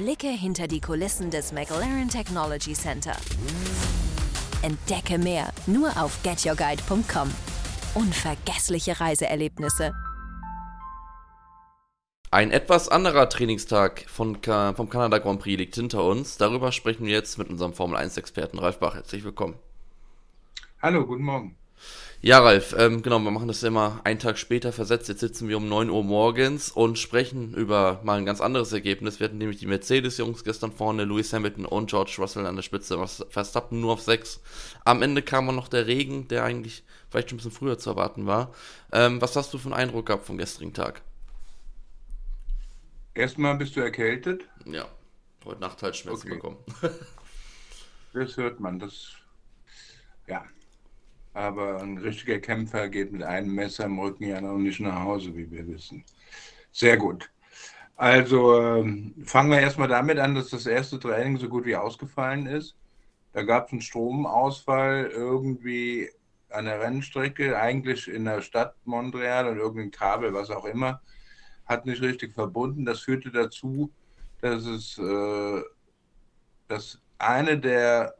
Blicke hinter die Kulissen des McLaren Technology Center. Entdecke mehr nur auf getyourguide.com. Unvergessliche Reiseerlebnisse. Ein etwas anderer Trainingstag von, vom Kanada Grand Prix liegt hinter uns. Darüber sprechen wir jetzt mit unserem Formel 1-Experten Ralf Bach. Herzlich willkommen. Hallo, guten Morgen. Ja, Ralf, ähm, genau, wir machen das immer einen Tag später versetzt. Jetzt sitzen wir um 9 Uhr morgens und sprechen über mal ein ganz anderes Ergebnis. Wir hatten nämlich die Mercedes-Jungs gestern vorne, Lewis Hamilton und George Russell an der Spitze, was Verstappen nur auf 6. Am Ende kam auch noch der Regen, der eigentlich vielleicht schon ein bisschen früher zu erwarten war. Ähm, was hast du für einen Eindruck gehabt vom gestrigen Tag? Erstmal bist du erkältet? Ja, heute Nacht halt Schmerzen okay. bekommen. das hört man, das, ja. Aber ein richtiger Kämpfer geht mit einem Messer im Rücken ja noch nicht nach Hause, wie wir wissen. Sehr gut. Also ähm, fangen wir erstmal damit an, dass das erste Training so gut wie ausgefallen ist. Da gab es einen Stromausfall irgendwie an der Rennstrecke, eigentlich in der Stadt Montreal und irgendein Kabel, was auch immer hat nicht richtig verbunden. Das führte dazu, dass es äh, dass eine der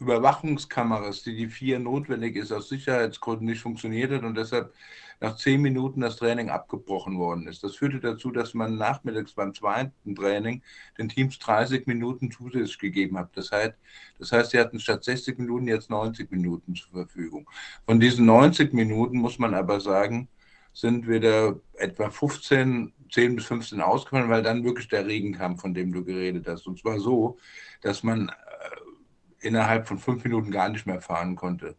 Überwachungskameras, die die vier notwendig ist, aus Sicherheitsgründen nicht funktioniert hat und deshalb nach zehn Minuten das Training abgebrochen worden ist. Das führte dazu, dass man nachmittags beim zweiten Training den Teams 30 Minuten zusätzlich gegeben hat. Das heißt, das heißt, sie hatten statt 60 Minuten jetzt 90 Minuten zur Verfügung. Von diesen 90 Minuten muss man aber sagen, sind wieder etwa 15, 10 bis 15 ausgefallen, weil dann wirklich der Regen kam, von dem du geredet hast. Und zwar so, dass man innerhalb von fünf Minuten gar nicht mehr fahren konnte.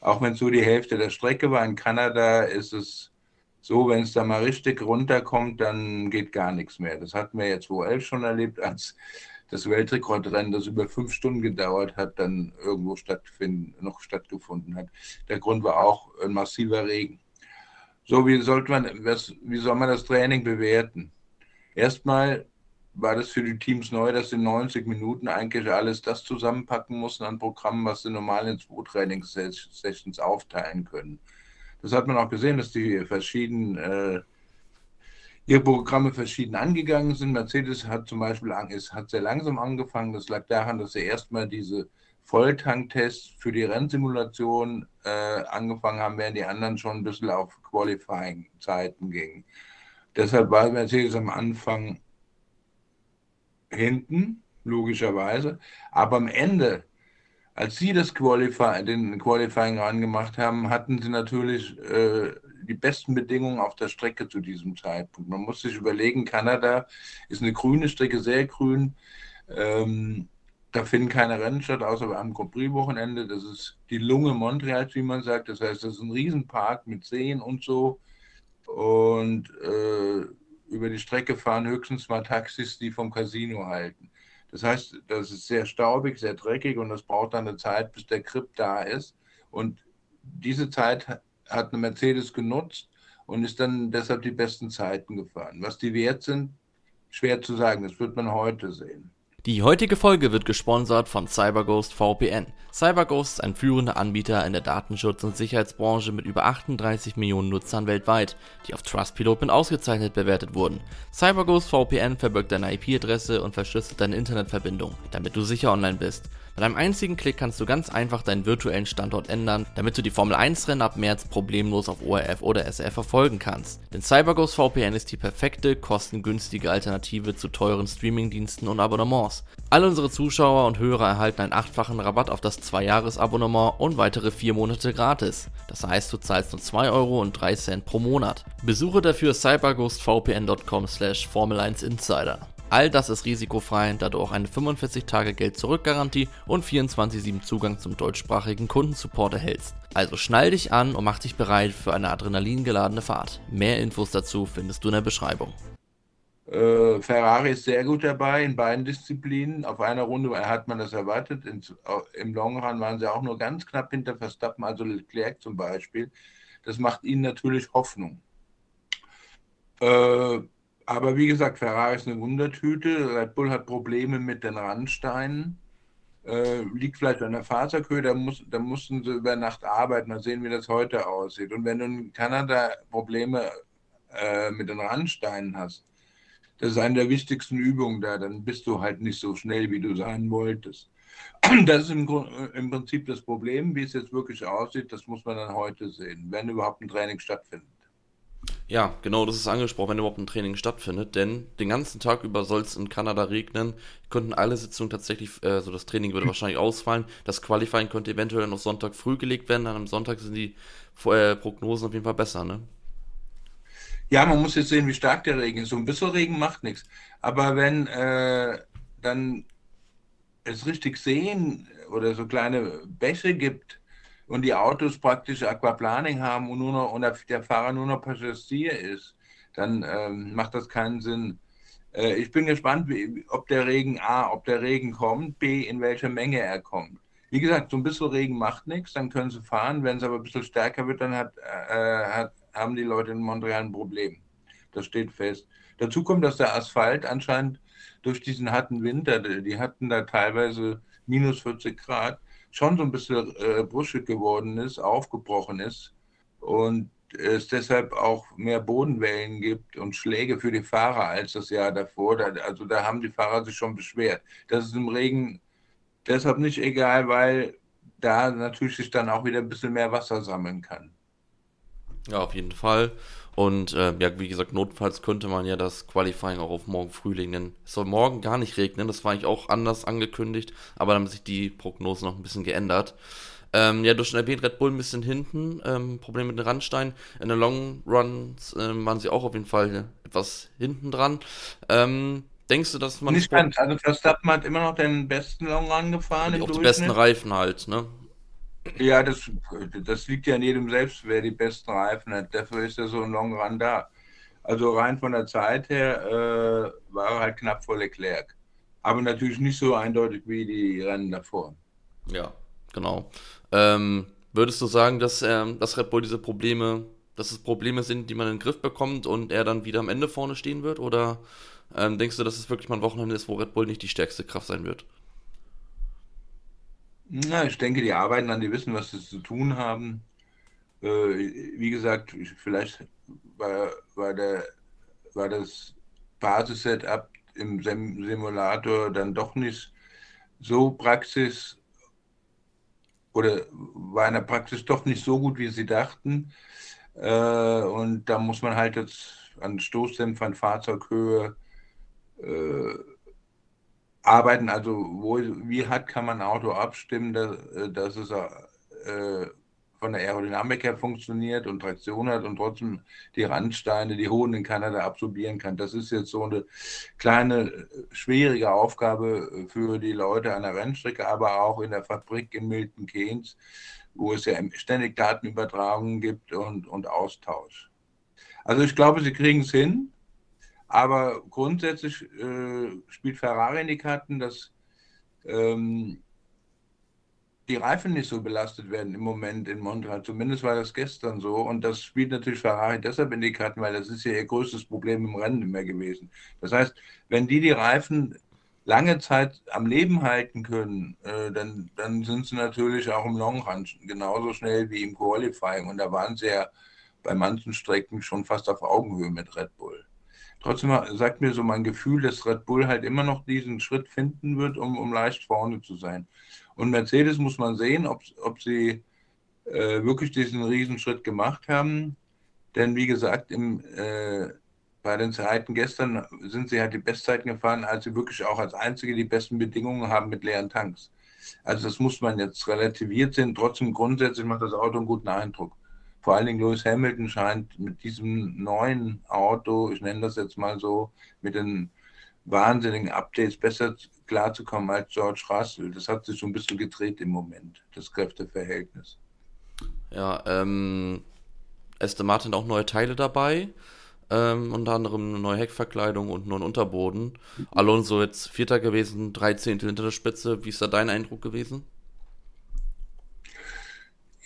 Auch wenn es so die Hälfte der Strecke war, in Kanada ist es so, wenn es da mal richtig runterkommt, dann geht gar nichts mehr. Das hatten wir jetzt wo elf schon erlebt, als das Weltrekordrennen, das über fünf Stunden gedauert hat, dann irgendwo stattfinden, noch stattgefunden hat. Der Grund war auch ein massiver Regen. So, wie, sollte man, was, wie soll man das Training bewerten? Erstmal war das für die Teams neu, dass sie in 90 Minuten eigentlich alles das zusammenpacken mussten an Programmen, was sie normal in zwei Trainingssessions aufteilen können. Das hat man auch gesehen, dass die verschiedenen äh, ihre Programme verschieden angegangen sind. Mercedes hat zum Beispiel ist, hat sehr langsam angefangen. Das lag daran, dass sie erstmal diese Volltanktests für die Rennsimulation äh, angefangen haben, während die anderen schon ein bisschen auf Qualifying-Zeiten gingen. Deshalb war Mercedes am Anfang hinten, logischerweise. Aber am Ende, als sie das Qualify den Qualifying angemacht haben, hatten sie natürlich äh, die besten Bedingungen auf der Strecke zu diesem Zeitpunkt. Man muss sich überlegen, Kanada ist eine grüne Strecke, sehr grün. Ähm, da finden keine Rennen statt, außer am Grand Prix-Wochenende. Das ist die Lunge Montreals, wie man sagt. Das heißt, das ist ein Riesenpark mit Seen und so. Und äh, über die Strecke fahren höchstens mal Taxis, die vom Casino halten. Das heißt, das ist sehr staubig, sehr dreckig und das braucht dann eine Zeit, bis der Grip da ist. Und diese Zeit hat eine Mercedes genutzt und ist dann deshalb die besten Zeiten gefahren. Was die wert sind, schwer zu sagen. Das wird man heute sehen. Die heutige Folge wird gesponsert von CyberGhost VPN. CyberGhost ist ein führender Anbieter in der Datenschutz- und Sicherheitsbranche mit über 38 Millionen Nutzern weltweit, die auf Trustpilot mit ausgezeichnet bewertet wurden. CyberGhost VPN verbirgt deine IP-Adresse und verschlüsselt deine Internetverbindung, damit du sicher online bist. Mit einem einzigen Klick kannst du ganz einfach deinen virtuellen Standort ändern, damit du die Formel 1 Rennen ab März problemlos auf ORF oder SRF verfolgen kannst. Denn CyberGhost VPN ist die perfekte, kostengünstige Alternative zu teuren Streamingdiensten und Abonnements. Alle unsere Zuschauer und Hörer erhalten einen achtfachen Rabatt auf das 2-Jahres-Abonnement und weitere 4 Monate gratis. Das heißt, du zahlst nur 2 Euro und 3 Cent pro Monat. Besuche dafür cyberghostvpn.com slash Formel1Insider. All das ist risikofrei, da du auch eine 45-Tage-Geld-Zurück-Garantie und 24-7 Zugang zum deutschsprachigen Kundensupport erhältst. Also schnall dich an und mach dich bereit für eine adrenalingeladene Fahrt. Mehr Infos dazu findest du in der Beschreibung. Äh, Ferrari ist sehr gut dabei in beiden Disziplinen. Auf einer Runde hat man das erwartet. In, Im Long Run waren sie auch nur ganz knapp hinter Verstappen, also Leclerc zum Beispiel. Das macht ihnen natürlich Hoffnung. Äh, aber wie gesagt, Ferrari ist eine Wundertüte. Red Bull hat Probleme mit den Randsteinen. Äh, liegt vielleicht an der Faserkühe, da, muss, da mussten sie über Nacht arbeiten. Mal sehen, wie das heute aussieht. Und wenn du in Kanada Probleme äh, mit den Randsteinen hast, das ist eine der wichtigsten Übungen da. Dann bist du halt nicht so schnell, wie du sein wolltest. Das ist im, im, Prinzip das Problem. Wie es jetzt wirklich aussieht, das muss man dann heute sehen, wenn überhaupt ein Training stattfindet. Ja, genau, das ist angesprochen, wenn überhaupt ein Training stattfindet, denn den ganzen Tag über soll es in Kanada regnen, könnten alle Sitzungen tatsächlich, äh, so das Training würde wahrscheinlich ausfallen, das Qualifying könnte eventuell noch Sonntag früh gelegt werden, dann am Sonntag sind die äh, Prognosen auf jeden Fall besser, ne? Ja, man muss jetzt sehen, wie stark der Regen ist. So ein bisschen Regen macht nichts. Aber wenn äh, dann es richtig sehen oder so kleine Bäche gibt und die Autos praktisch Aquaplaning haben und, nur noch, und der Fahrer nur noch Passagier ist, dann ähm, macht das keinen Sinn. Äh, ich bin gespannt, wie, ob der Regen A, ob der Regen kommt, B, in welcher Menge er kommt. Wie gesagt, so ein bisschen Regen macht nichts, dann können sie fahren. Wenn es aber ein bisschen stärker wird, dann hat, äh, hat, haben die Leute in Montreal ein Problem. Das steht fest. Dazu kommt, dass der Asphalt anscheinend durch diesen harten Winter, die hatten da teilweise minus 40 Grad, schon so ein bisschen äh, bruschig geworden ist, aufgebrochen ist und es deshalb auch mehr Bodenwellen gibt und Schläge für die Fahrer als das Jahr davor. Da, also da haben die Fahrer sich schon beschwert. Das ist im Regen deshalb nicht egal, weil da natürlich sich dann auch wieder ein bisschen mehr Wasser sammeln kann. Ja, auf jeden Fall. Und äh, ja, wie gesagt, notfalls könnte man ja das Qualifying auch auf morgen früh legen. Denn es soll morgen gar nicht regnen. Das war eigentlich auch anders angekündigt. Aber dann haben sich die Prognosen noch ein bisschen geändert. Ähm, ja, durch den erwähnt Red Bull ein bisschen hinten. Ähm, Problem mit den Randsteinen. In den Long Runs ähm, waren sie auch auf jeden Fall etwas hinten dran. Ähm, denkst du, dass man. Nicht ganz. Also Verstappen hat immer noch den besten Long Run gefahren. Und auch die besten Reifen halt, ne? Ja, das, das liegt ja an jedem selbst, wer die besten Reifen hat. Dafür ist ja so ein Long Run da. Also rein von der Zeit her äh, war er halt knapp vor Leclerc. Aber natürlich nicht so eindeutig wie die Rennen davor. Ja, genau. Ähm, würdest du sagen, dass, ähm, dass Red Bull diese Probleme, dass es Probleme sind, die man in den Griff bekommt und er dann wieder am Ende vorne stehen wird? Oder ähm, denkst du, dass es wirklich mal ein Wochenende ist, wo Red Bull nicht die stärkste Kraft sein wird? Na, ich denke, die arbeiten an, die wissen, was sie zu tun haben. Äh, wie gesagt, vielleicht war, war, der, war das Basis-Setup im Simulator dann doch nicht so praxis oder war in der Praxis doch nicht so gut, wie sie dachten. Äh, und da muss man halt jetzt an Stoßdämpfern, Fahrzeughöhe, äh, arbeiten, also wo, wie hart kann man ein Auto abstimmen, dass, äh, dass es äh, von der Aerodynamik her funktioniert und Traktion hat und trotzdem die Randsteine, die Hohen in Kanada absorbieren kann. Das ist jetzt so eine kleine, schwierige Aufgabe für die Leute an der Rennstrecke, aber auch in der Fabrik in Milton Keynes, wo es ja ständig Datenübertragungen gibt und, und Austausch. Also ich glaube, sie kriegen es hin. Aber grundsätzlich äh, spielt Ferrari in die Karten, dass ähm, die Reifen nicht so belastet werden im Moment in Montreal. Zumindest war das gestern so. Und das spielt natürlich Ferrari deshalb in die Karten, weil das ist ja ihr größtes Problem im Rennen immer gewesen. Das heißt, wenn die die Reifen lange Zeit am Leben halten können, äh, dann, dann sind sie natürlich auch im Long Run genauso schnell wie im Qualifying. Und da waren sie ja bei manchen Strecken schon fast auf Augenhöhe mit Red Bull. Trotzdem sagt mir so mein Gefühl, dass Red Bull halt immer noch diesen Schritt finden wird, um, um leicht vorne zu sein. Und Mercedes muss man sehen, ob, ob sie äh, wirklich diesen Riesenschritt gemacht haben. Denn wie gesagt, im, äh, bei den Zeiten gestern sind sie halt die Bestzeiten gefahren, als sie wirklich auch als Einzige die besten Bedingungen haben mit leeren Tanks. Also das muss man jetzt relativiert sehen. Trotzdem grundsätzlich macht das Auto einen guten Eindruck vor allen Dingen Lewis Hamilton scheint mit diesem neuen Auto, ich nenne das jetzt mal so, mit den wahnsinnigen Updates besser klarzukommen als George Russell. Das hat sich so ein bisschen gedreht im Moment, das Kräfteverhältnis. Ja, ähm, Aston Martin auch neue Teile dabei. Ähm, unter anderem eine neue Heckverkleidung und neuen Unterboden. Alonso jetzt Vierter gewesen, drei Zehntel hinter der Spitze. Wie ist da dein Eindruck gewesen?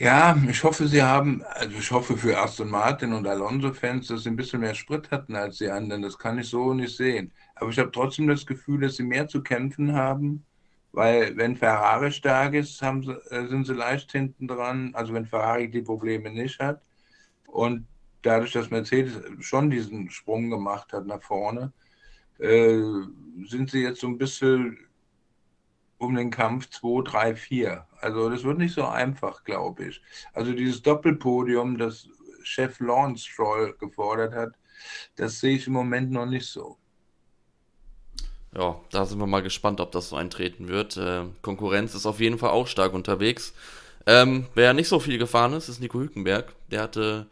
Ja, ich hoffe, Sie haben, also ich hoffe für Aston Martin und Alonso-Fans, dass sie ein bisschen mehr Sprit hatten als die anderen. Das kann ich so nicht sehen. Aber ich habe trotzdem das Gefühl, dass sie mehr zu kämpfen haben, weil wenn Ferrari stark ist, sie, äh, sind sie leicht hinten dran. Also wenn Ferrari die Probleme nicht hat. Und dadurch, dass Mercedes schon diesen Sprung gemacht hat nach vorne, äh, sind sie jetzt so ein bisschen um den Kampf 2, 3, 4. Also das wird nicht so einfach, glaube ich. Also dieses Doppelpodium, das Chef Lawrence Stroll gefordert hat, das sehe ich im Moment noch nicht so. Ja, da sind wir mal gespannt, ob das so eintreten wird. Äh, Konkurrenz ist auf jeden Fall auch stark unterwegs. Ähm, wer nicht so viel gefahren ist, ist Nico Hülkenberg. Der hatte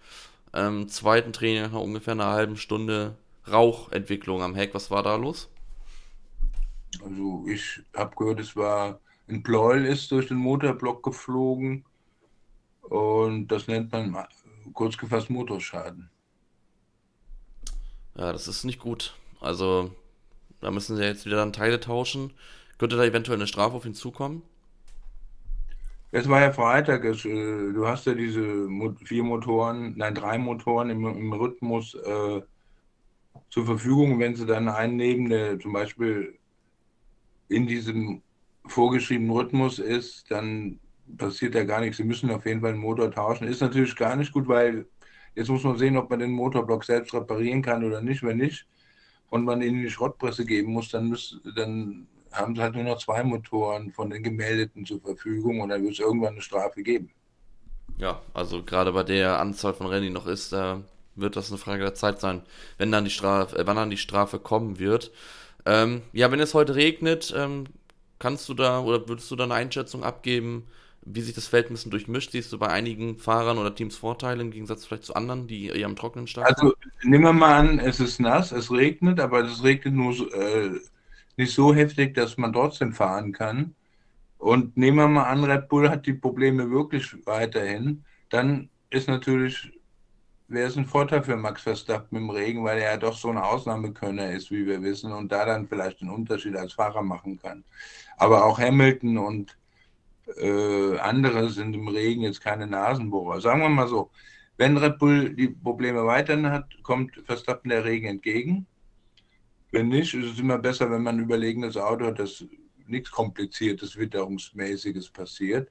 ähm, zweiten Training nach ungefähr einer halben Stunde Rauchentwicklung am Heck. Was war da los? Also ich habe gehört, es war ein Pleuel ist durch den Motorblock geflogen und das nennt man kurz gefasst Motorschaden. Ja, das ist nicht gut. Also da müssen sie jetzt wieder dann Teile tauschen. Könnte da eventuell eine Strafe auf ihn zukommen? Es war ja Freitag, es, äh, du hast ja diese vier Motoren, nein, drei Motoren im, im Rhythmus äh, zur Verfügung. Wenn sie dann einen nehmen, der zum Beispiel in diesem vorgeschriebenen Rhythmus ist, dann passiert da gar nichts. Sie müssen auf jeden Fall den Motor tauschen. Ist natürlich gar nicht gut, weil jetzt muss man sehen, ob man den Motorblock selbst reparieren kann oder nicht. Wenn nicht und man ihn in die Schrottpresse geben muss, dann, müsst, dann haben sie halt nur noch zwei Motoren von den gemeldeten zur Verfügung und dann wird es irgendwann eine Strafe geben. Ja, also gerade bei der Anzahl von Rennen, die noch ist, äh, wird das eine Frage der Zeit sein, wenn dann die Strafe, äh, wann dann die Strafe kommen wird. Ähm, ja, wenn es heute regnet, ähm, kannst du da oder würdest du da eine Einschätzung abgeben, wie sich das Feld ein bisschen durchmischt? Siehst du bei einigen Fahrern oder Teams Vorteile im Gegensatz vielleicht zu anderen, die eher am Trockenen starten? Also nehmen wir mal an, es ist nass, es regnet, aber es regnet nur äh, nicht so heftig, dass man trotzdem fahren kann. Und nehmen wir mal an, Red Bull hat die Probleme wirklich weiterhin, dann ist natürlich, wäre es ein Vorteil für Max Verstappen im Regen, weil er ja doch so ein Ausnahmekönner ist, wie wir wissen, und da dann vielleicht einen Unterschied als Fahrer machen kann. Aber auch Hamilton und äh, andere sind im Regen jetzt keine Nasenbohrer. Sagen wir mal so, wenn Red Bull die Probleme weiterhin hat, kommt Verstappen der Regen entgegen. Wenn nicht, ist es immer besser, wenn man ein überlegenes Auto hat, dass nichts Kompliziertes, Witterungsmäßiges passiert.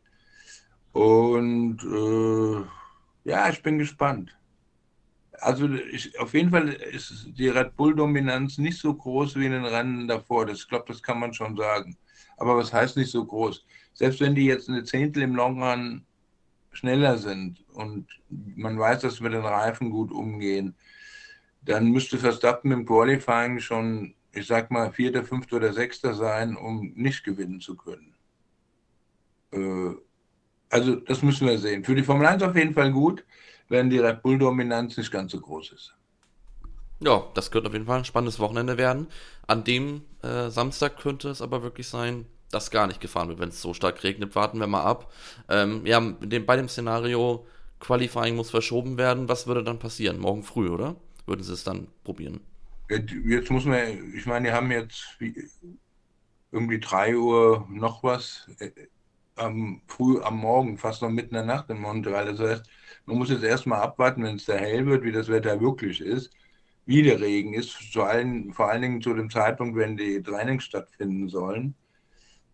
Und äh, ja, ich bin gespannt. Also ich, auf jeden Fall ist die Red Bull-Dominanz nicht so groß wie in den Rennen davor. Das, ich glaube, das kann man schon sagen. Aber was heißt nicht so groß? Selbst wenn die jetzt eine Zehntel im Long Run schneller sind und man weiß, dass wir den Reifen gut umgehen, dann müsste Verstappen im Qualifying schon, ich sag mal, Vierter, Fünfter oder Sechster sein, um nicht gewinnen zu können. Äh, also, das müssen wir sehen. Für die Formel 1 auf jeden Fall gut, wenn die Red Bull-Dominanz nicht ganz so groß ist. Ja, das könnte auf jeden Fall ein spannendes Wochenende werden. An dem äh, Samstag könnte es aber wirklich sein, dass gar nicht gefahren wird, wenn es so stark regnet. Warten wir mal ab. Ähm, ja, dem, bei dem Szenario, Qualifying muss verschoben werden. Was würde dann passieren? Morgen früh, oder? würden sie es dann probieren? Jetzt muss man, ich meine, die haben jetzt irgendwie 3 Uhr noch was am früh am Morgen, fast noch mitten in der Nacht in Montreal. Das heißt, man muss jetzt erstmal abwarten, wenn es da hell wird, wie das Wetter wirklich ist, wie der Regen ist, vor allen, vor allen Dingen zu dem Zeitpunkt, wenn die Trainings stattfinden sollen.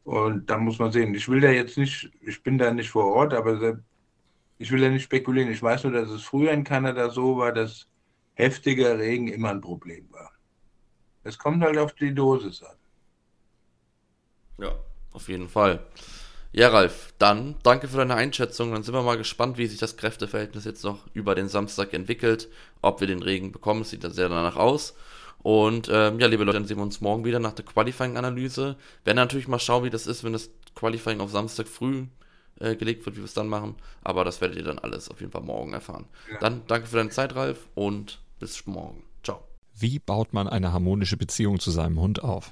Und dann muss man sehen. Ich will da jetzt nicht, ich bin da nicht vor Ort, aber ich will da nicht spekulieren. Ich weiß nur, dass es früher in Kanada so war, dass heftiger Regen immer ein Problem war. Es kommt halt auf die Dosis an. Ja, auf jeden Fall. Ja, Ralf, dann danke für deine Einschätzung. Dann sind wir mal gespannt, wie sich das Kräfteverhältnis jetzt noch über den Samstag entwickelt. Ob wir den Regen bekommen, das sieht da sehr danach aus. Und ähm, ja, liebe Leute, dann sehen wir uns morgen wieder nach der Qualifying-Analyse. Werden natürlich mal schauen, wie das ist, wenn das Qualifying auf Samstag früh äh, gelegt wird, wie wir es dann machen. Aber das werdet ihr dann alles auf jeden Fall morgen erfahren. Ja. Dann danke für deine Zeit, Ralf, und bis morgen. Ciao. Wie baut man eine harmonische Beziehung zu seinem Hund auf?